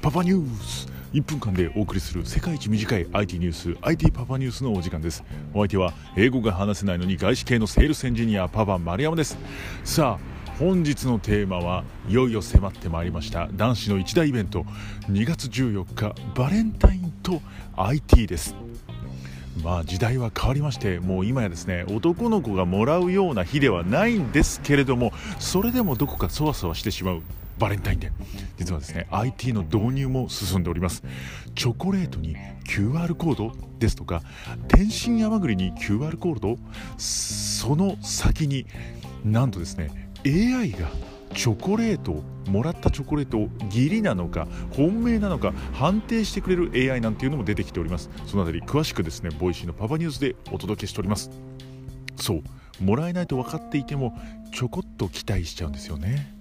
パパニュース1分間でお送りする世界一短い IT ニュース IT パパニュースのお時間です。お相手は英語が話せないのに外資系のセールスエンジニアパパ丸山です。さあ本日のテーマはいよいよ迫ってまいりました。男子の一大イベント。2月14日バレンタインと IT です。まあ時代は変わりましてもう今やですね男の子がもらうような日ではないんですけれどもそれでもどこかそわそわしてしまうバレンタインデー。実はですね IT の導入も進んでおります。チョコレートに QR コードですとか天津甘栗に QR コードその先になんとですね AI がチョコレートもらったチョコレートを義理なのか本命なのか判定してくれる AI なんていうのも出てきております。そのあたり詳しくですねボイシーのパパニュースでお届けしております。そうもらえないと分かっていてもちょこっと期待しちゃうんですよね。